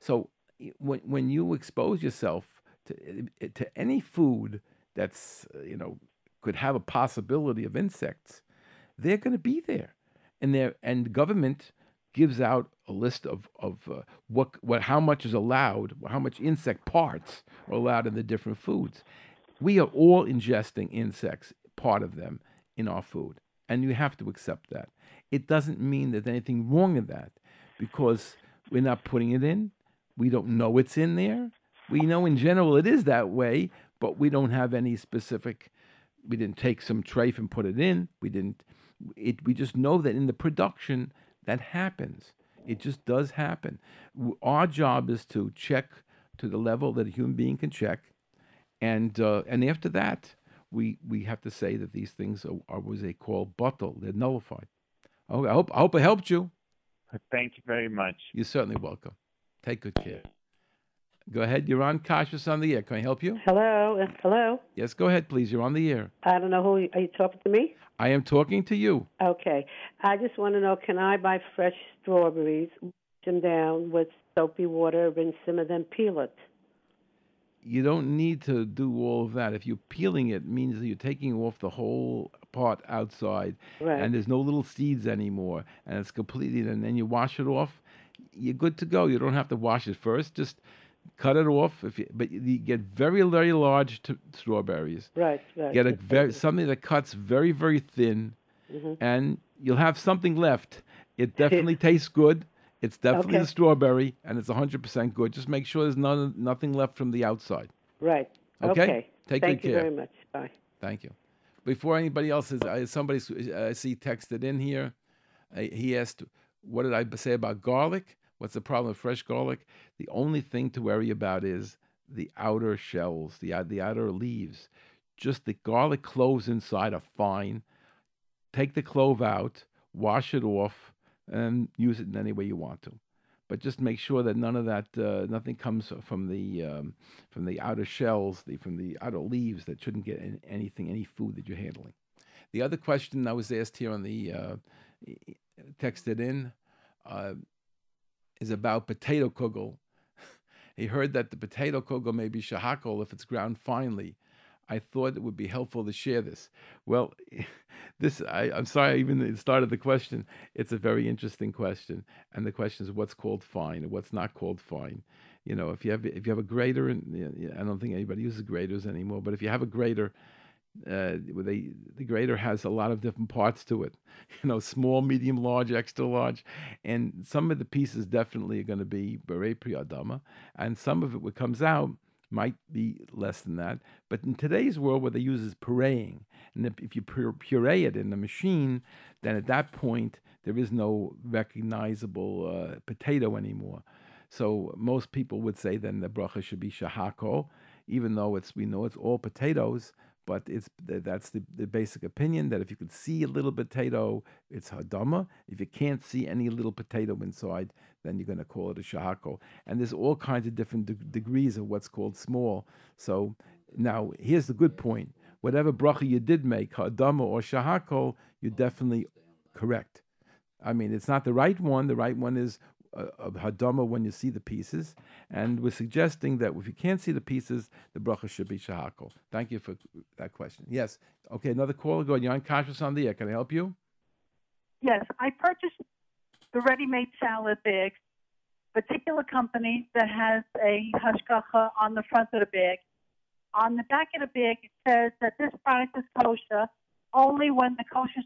So when when you expose yourself to to any food that's uh, you know could have a possibility of insects, they're going to be there, and there and government gives out a list of of uh, what what how much is allowed, how much insect parts are allowed in the different foods. We are all ingesting insects, part of them, in our food, and you have to accept that. It doesn't mean there's anything wrong in that, because we're not putting it in. We don't know it's in there. We know in general it is that way, but we don't have any specific. We didn't take some treif and put it in. We didn't. It. We just know that in the production that happens. It just does happen. Our job is to check to the level that a human being can check, and uh, and after that, we we have to say that these things are, are what they call batel. They're nullified. Okay, I hope I hope I helped you. Thank you very much. You're certainly welcome. Take good care. Go ahead. You're on Kashrus on the air. Can I help you? Hello. Hello. Yes, go ahead, please. You're on the air. I don't know who are you talking to me. I am talking to you. Okay. I just want to know: Can I buy fresh strawberries, wash them down with soapy water, rinse them, and then peel it? You don't need to do all of that. If you're peeling it, it means that you're taking off the whole part outside, right. and there's no little seeds anymore, and it's completely. And then you wash it off. You're good to go. You don't have to wash it first. Just cut it off. If you, but you get very very large t- strawberries. Right, right. Get a very something that cuts very very thin, mm-hmm. and you'll have something left. It definitely tastes good. It's definitely Okay. the strawberry, and it's 100% good. Just make sure there's none, nothing left from the outside. Right. Okay? Take Thank good you very much. Bye. Thank you. Before anybody else is, uh, somebody uh, I see texted in here. Uh, he asked, "What did I say about garlic? What's the problem with fresh garlic? The only thing to worry about is the outer shells, the the outer leaves. Just the garlic cloves inside are fine. Take the clove out, wash it off, and use it in any way you want to." but just make sure that none of that, uh, nothing comes from the um, from the outer shells, the, from the outer leaves that shouldn't get in anything, any food that you're handling. The other question that was asked here on the uh, texted in uh, is about potato kugel. he heard that the potato kugel may be shehakol if it's ground finely. I thought it would be helpful to share this. Well, this I, am sorry I even started the question. It's a very interesting question, and the question is what's called fine and what's not called fine. You know, if you have if you have a grater, and I don't think anybody uses graters anymore, but if you have a grater, uh, they, the grater has a lot of different parts to it. You know, small, medium, large, extra large, and some of the pieces definitely are going to be beret priadama, and some of it what comes out might be less than that. But in today's world, what they use is pureeing. And if, if you puree it in the machine, then at that point, there is no recognizable uh, potato anymore. So most people would say then the bracha should be shahako, even though it's we know it's all potatoes, but it's that's the, the basic opinion that if you could see a little potato, it's hadama. If you can't see any little potato inside, then you're going to call it a shahako. And there's all kinds of different de- degrees of what's called small. So now here's the good point: whatever bracha you did make, hadama or shahako, you're definitely correct. I mean, it's not the right one. The right one is of hadama when you see the pieces, and we're suggesting that if you can't see the pieces, the bracha should be shahako. Thank you for that question. Yes. Okay, another caller. Go. You're on Kashrus on the air. Can I help you? Yes, I purchased the ready-made salad bags, particular company that has a hashgacha on the front of the bag. On the back of the bag, it says that this product is kosher only when the kosher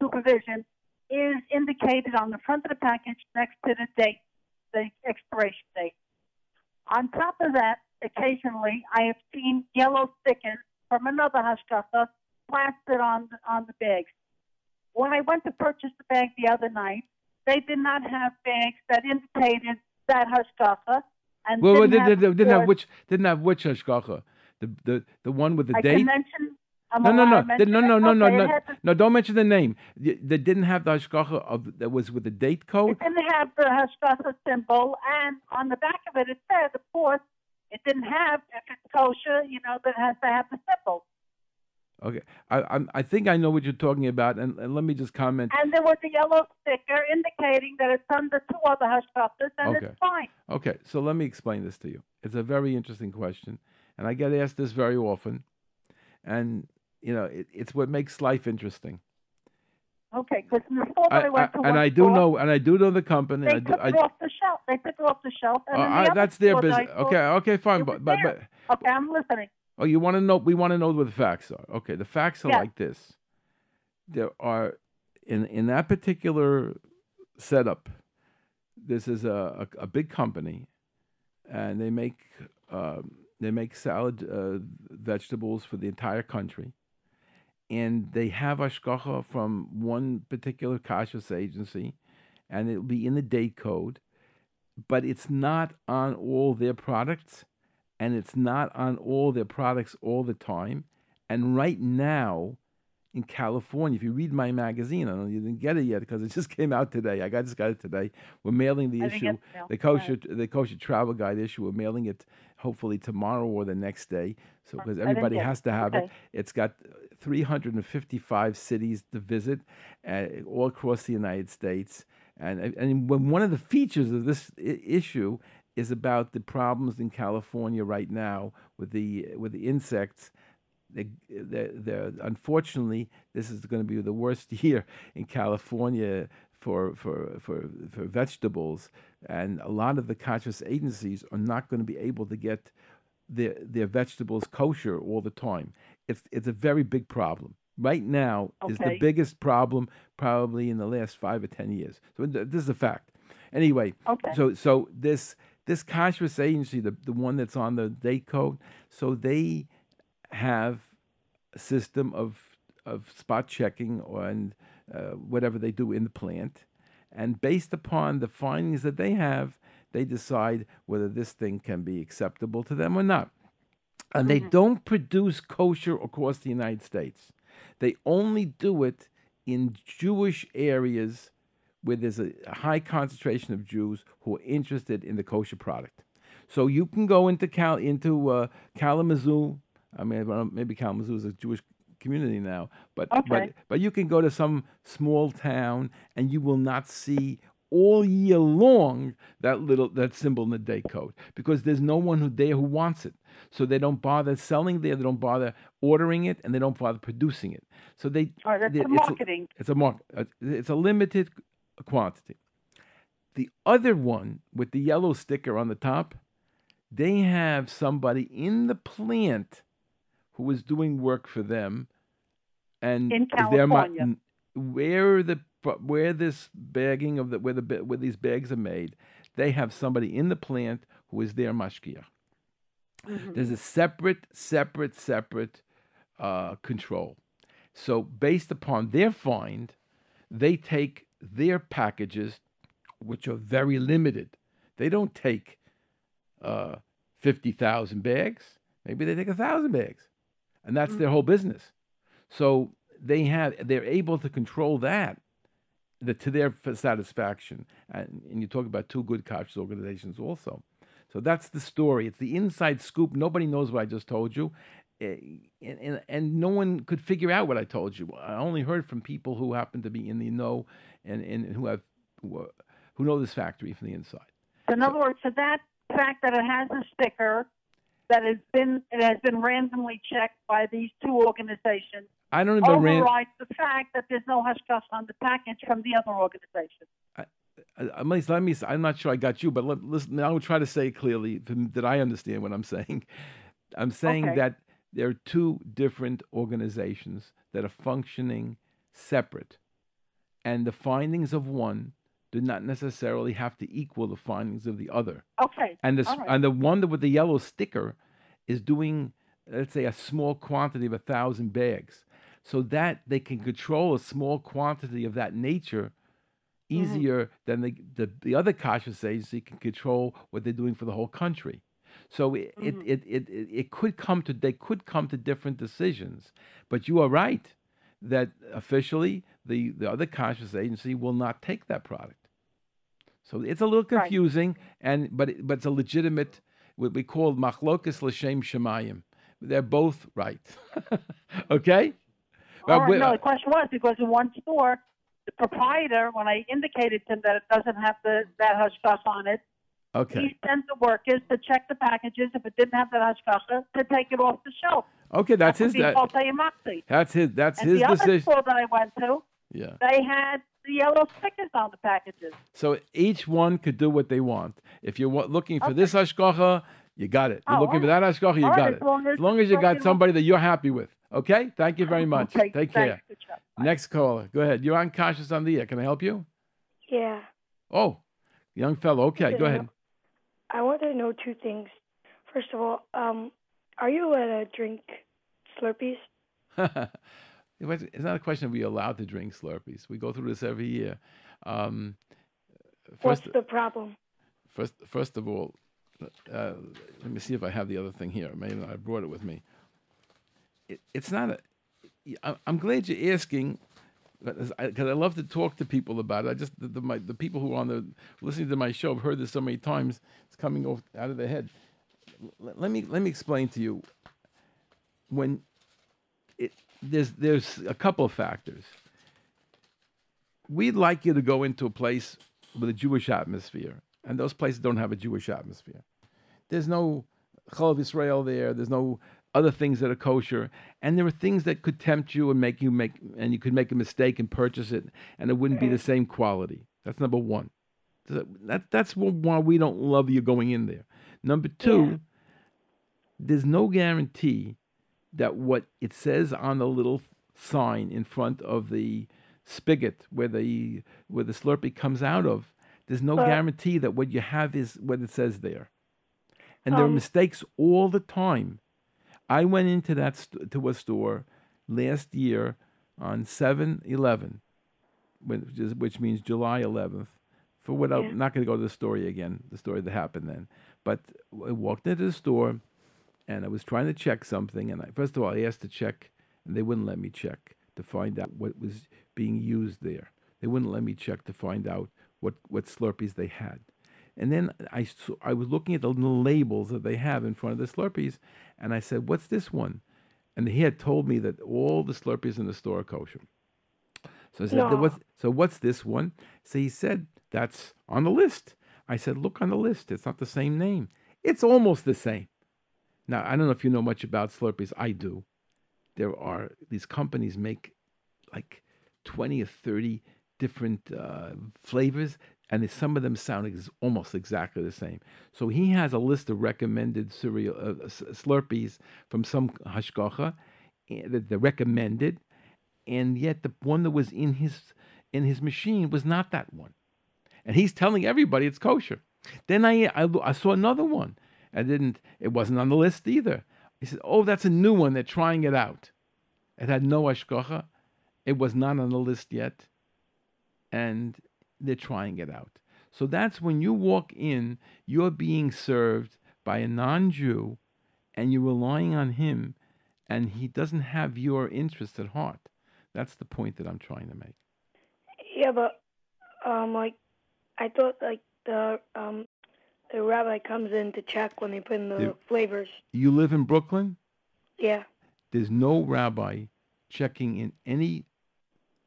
supervision is indicated on the front of the package next to the date, the expiration date. On top of that, occasionally I have seen yellow stickers from another hashgacha plastered on on the bags. When I went to purchase the bag the other night, they did not have bags that indicated that hashgacha. And well, didn't, well, have, didn't, didn't have which didn't have which hashgacha? The the the one with the I date. can mention I'm no, no, no, no, no, no, no, no, no. Don't mention the name. They didn't have the hashgacha of that was with the date code. It didn't have the hashgacha symbol, and on the back of it, it said, of course, it didn't have, if it's kosher, you know, that has to have the symbol. Okay, I I'm, I think I know what you're talking about, and, and let me just comment. And there was a yellow sticker indicating that it's under two other hashgachas, and Okay. it's fine. Okay, so let me explain this to you. It's a very interesting question, and I get asked this very often, and you know it, it's what makes life interesting. Okay, because before I, I, went I- to and one I do store, know, and I do know the company. they I do, took I, it off the shelf. They took it off the shelf, and uh, the I- that's their store that I business. Okay, okay, fine, but but, but. Okay, I'm listening. Oh, you want to know? We want to know what the facts are. Okay, the facts are Yeah. like this: there are in in that particular setup. This is a a, a big company, and they make um, they make salad uh, vegetables for the entire country, and they have hashgacha from one particular kashrus agency, and it'll be in the date code, but it's not on all their products and it's not on all their products all the time. And right now, in California, if you read my magazine, I don't know you didn't get it yet because it just came out today. I got just got it today. We're mailing the I issue, the the kosher, the kosher travel guide issue. We're mailing it hopefully tomorrow or the next day, so because everybody has to have it. It's got 355 cities to visit, uh, all across the United States. And and one of the features of this I- issue is about the problems in California right now with the with the insects. They're, they're, unfortunately, this is going to be the worst year in California for, for, for, for vegetables. And a lot of the kashrus agencies are not going to be able to get their, their vegetables kosher all the time. It's, it's a very big problem. Right now is the biggest problem probably in the last five or 10 years. So this is a fact. Anyway, Okay. so so this this kashrus agency, the, the one that's on the date code, so they have a system of of spot checking or, and uh, whatever they do in the plant, and based upon the findings that they have, they decide whether this thing can be acceptable to them or not. And they don't produce kosher across the United States. They only do it in Jewish areas where there's a high concentration of Jews who are interested in the kosher product. So you can go into Cal into uh, Kalamazoo. I mean, well, maybe Kalamazoo is a Jewish community now, but but but you can go to some small town and you will not see all year long that little that symbol in the day code because there's no one who there who wants it. So they don't bother selling there, they don't bother ordering it, and they don't bother producing it. So they right, that's they- the it's a- marketing. it's a mark. uh, It's a limited quantity. The other one with the yellow sticker on the top, they have somebody in the plant who is doing work for them, and In is there mo- California. where the where this bagging of the where the where these bags are made, they have somebody in the plant who is their mashgiach. There's a separate, separate, separate uh, control. So based upon their find, they take their packages, which are very limited. They don't take uh, fifty thousand bags. Maybe they take a thousand bags, and that's their whole business. So they have they're able to control that the, to their satisfaction. And, and you talk about two good kashrus organizations also. So that's the story. It's the inside scoop. Nobody knows what I just told you. Eh, And, and, and no one could figure out what I told you. I only heard from people who happen to be in the know and, and who have who, who know this factory from the inside. So in other words, for that fact that it has a sticker that has been it has been randomly checked by these two organizations I don't even ran. the fact that there's no hashkash on the package from the other organization. At least let me. I'm not sure I got you, but let, listen. I will try to say clearly that I understand what I'm saying. I'm saying Okay. that there are two different organizations that are functioning separate, and the findings of one do not necessarily have to equal the findings of the other. Okay. And the right. and the one that with the yellow sticker is doing, let's say, a small quantity of a thousand bags, so that they can control a small quantity of that nature Mm-hmm. easier than the, the the other kashrus agency can control what they're doing for the whole country. So it, Mm-hmm. it, it, it, it, could come to they could come to different decisions, but you are right that officially the, the other kashrus agency will not take that product. So it's a little Right. confusing, and but it, but it's a legitimate what we call machlokas l'shem shemayim. They're both right. okay. Oh, uh, but we- no, the question was because in one store, the proprietor, when I indicated to him that it doesn't have the that hashkash on it, okay. he sent the workers to check the packages. If it didn't have that hashkash, to take it off the shelf. Okay, that's his. the That, that's his. That's And his the other store that I went to, Yeah. they had the yellow stickers on the packages. So each one could do what they want. If you're looking for this hashgacha, you got it. You're Oh, looking for that hashgacha, you All right, got as it. long as- As long as you got somebody that you're happy with. Okay? Thank you very much. Okay, Take care. Next caller. Go ahead. You're on Kashrus on the air. Can I help you? Yeah. Oh, young fellow. Okay, go ahead. I want to know two things. First of all, um, are you allowed to drink Slurpees? It's not a question of we allowed to drink Slurpees. We go through this every year. Um, What's the problem? first, first of all, uh, let me see if I have the other thing here. Maybe. I brought it with me. It, it's not a. I'm glad you're asking, because I, I love to talk to people about it. I just the, the, my, the people who are on the listening to my show have heard this so many times. It's coming off, out of their head. L- let me let me explain to you. When it there's there's a couple of factors. We'd like you to go into a place with a Jewish atmosphere, and those places don't have a Jewish atmosphere. There's no Chalav Yisrael there. There's no other things that are kosher, and there are things that could tempt you and make you make, and you could make a mistake and purchase it, and it wouldn't be the same quality. That's number one. So That that's why we don't love you going in there. Number two, there's no guarantee that what it says on the little sign in front of the spigot where the where the Slurpee comes out of, there's no guarantee that what you have is what it says there. And there are Um, mistakes all the time. I went into that st- to a store last year on 7-Eleven which, is, which means July 11th. For what Yeah. I'm not going to go to the story again, the story that happened then. But I walked into the store, and I was trying to check something. And I, first of all, I asked to check, and they wouldn't let me check to find out what was being used there. They wouldn't let me check to find out what, what Slurpees they had. And then I, saw, I was looking at the little labels that they have in front of the Slurpees, and I said, What's this one? And he had told me that all the Slurpees in the store are kosher. So I said, No. what's, So what's this one? So he said, That's on the list. I said, Look on the list. It's not the same name. It's almost the same. Now, I don't know if you know much about Slurpees. I do. There are, these companies make like 20 or 30 different uh, flavors, and some of them sound ex- almost exactly the same. So he has a list of recommended cereal uh, Slurpees from some hashgacha eh, that they're recommended, and yet the one that was in his in his machine was not that one, and he's telling everybody it's kosher. Then I I, I saw another one. I didn't. It wasn't on the list either. He said, "Oh, that's a new one. They're trying it out." It had no hashgacha. It was not on the list yet, and they're trying it out. So that's when you walk in, you're being served by a non-Jew, and you're relying on him, and he doesn't have your interest at heart. That's the point that I'm trying to make. Yeah, but um, like I thought, like the um, the rabbi comes in to check when they put in the The- flavors. You live in Brooklyn. Yeah. There's no rabbi checking in any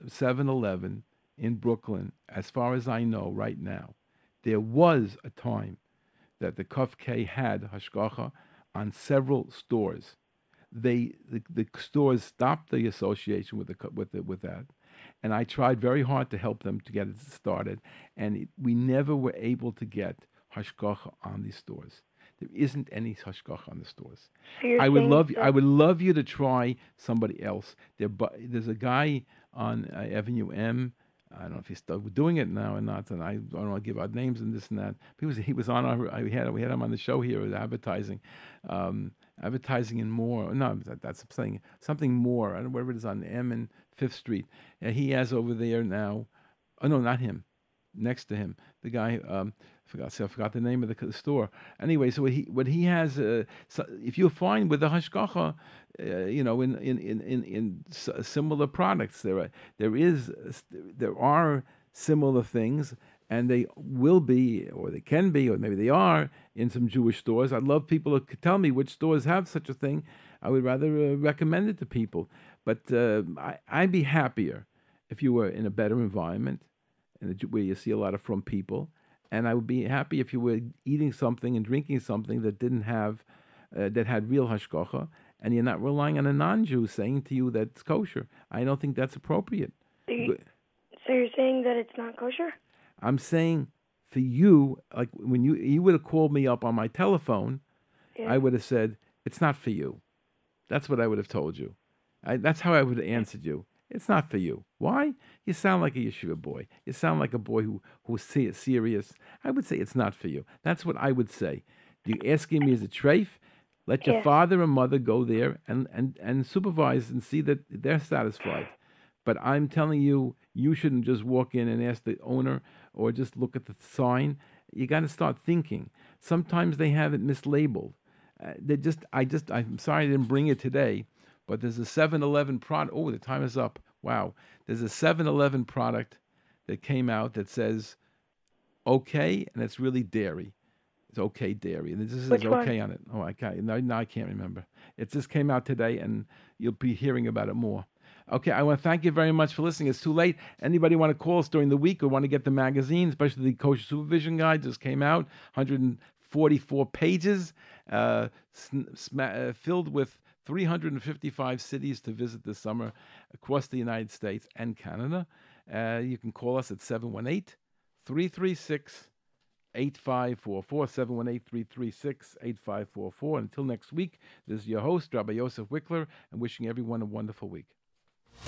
7-Eleven in Brooklyn, as far as I know right now. There was a time that the Kof-K had hashgacha on several stores. They the, the stores stopped the association with the with the, with that, and I tried very hard to help them to get it started, and it, we never were able to get hashgacha on these stores. There isn't any hashgacha on the stores. So I would love that- I would love you to try somebody else. There, but there's a guy on uh, Avenue M. I don't know if he's still doing it now or not, and I don't want to give out names and this and that. He was he was on our I had we had him on the show here with advertising, um, advertising and more. No, that, that's something something more. I don't know wherever it is on M and Fifth Street. And he has over there now. Oh no, not him. Next to him, the guy. Um, forgot. I forgot the name of the, store. Anyway, so what he what he has. Uh, so if you find with the hashgacha, uh, you know, in in in in, in similar products, there are there is there are similar things, and they will be, or they can be, or maybe they are in some Jewish stores. I'd love people to tell me which stores have such a thing. I would rather uh, recommend it to people. But uh, I, I'd be happier if you were in a better environment, in a, Ju- where you see a lot of from people. And I would be happy if you were eating something and drinking something that didn't have, uh, that had real hashgacha, and you're not relying on a non-Jew saying to you that it's kosher. I don't think that's appropriate. So, you, so you're saying that it's not kosher? I'm saying for you, like when you you would have called me up on my telephone, Yeah. I would have said it's not for you. That's what I would have told you. I, that's how I would have answered you. It's not for you. Why? You sound like a yeshiva boy. You sound like a boy who who's se- serious. I would say it's not for you. That's what I would say. You asking me as a treif? Let your Yeah. father and mother go there and, and, and supervise and see that they're satisfied. But I'm telling you, you shouldn't just walk in and ask the owner or just look at the sign. You got to start thinking. Sometimes they have it mislabeled. Uh, they just, I just, I'm sorry I didn't bring it today, but there's a 7-Eleven product. Oh, the time is up. Wow, there's a 7-Eleven product that came out that says okay, and it's really dairy. It's okay dairy, and this is Which one? okay on it. Oh, I can't. No, no, I can't remember. It just came out today, and you'll be hearing about it more. Okay, I want to thank you very much for listening. It's too late. Anybody want to call us during the week or want to get the magazine, especially the Kosher Supervision Guide, just came out, 144 pages, uh, sma- uh, filled with 355 cities to visit this summer across the United States and Canada. Uh, you can call us at 718 336 8544 718 336 8544. Until next week, this is your host, Rabbi Yosef Wikler, and wishing everyone a wonderful week.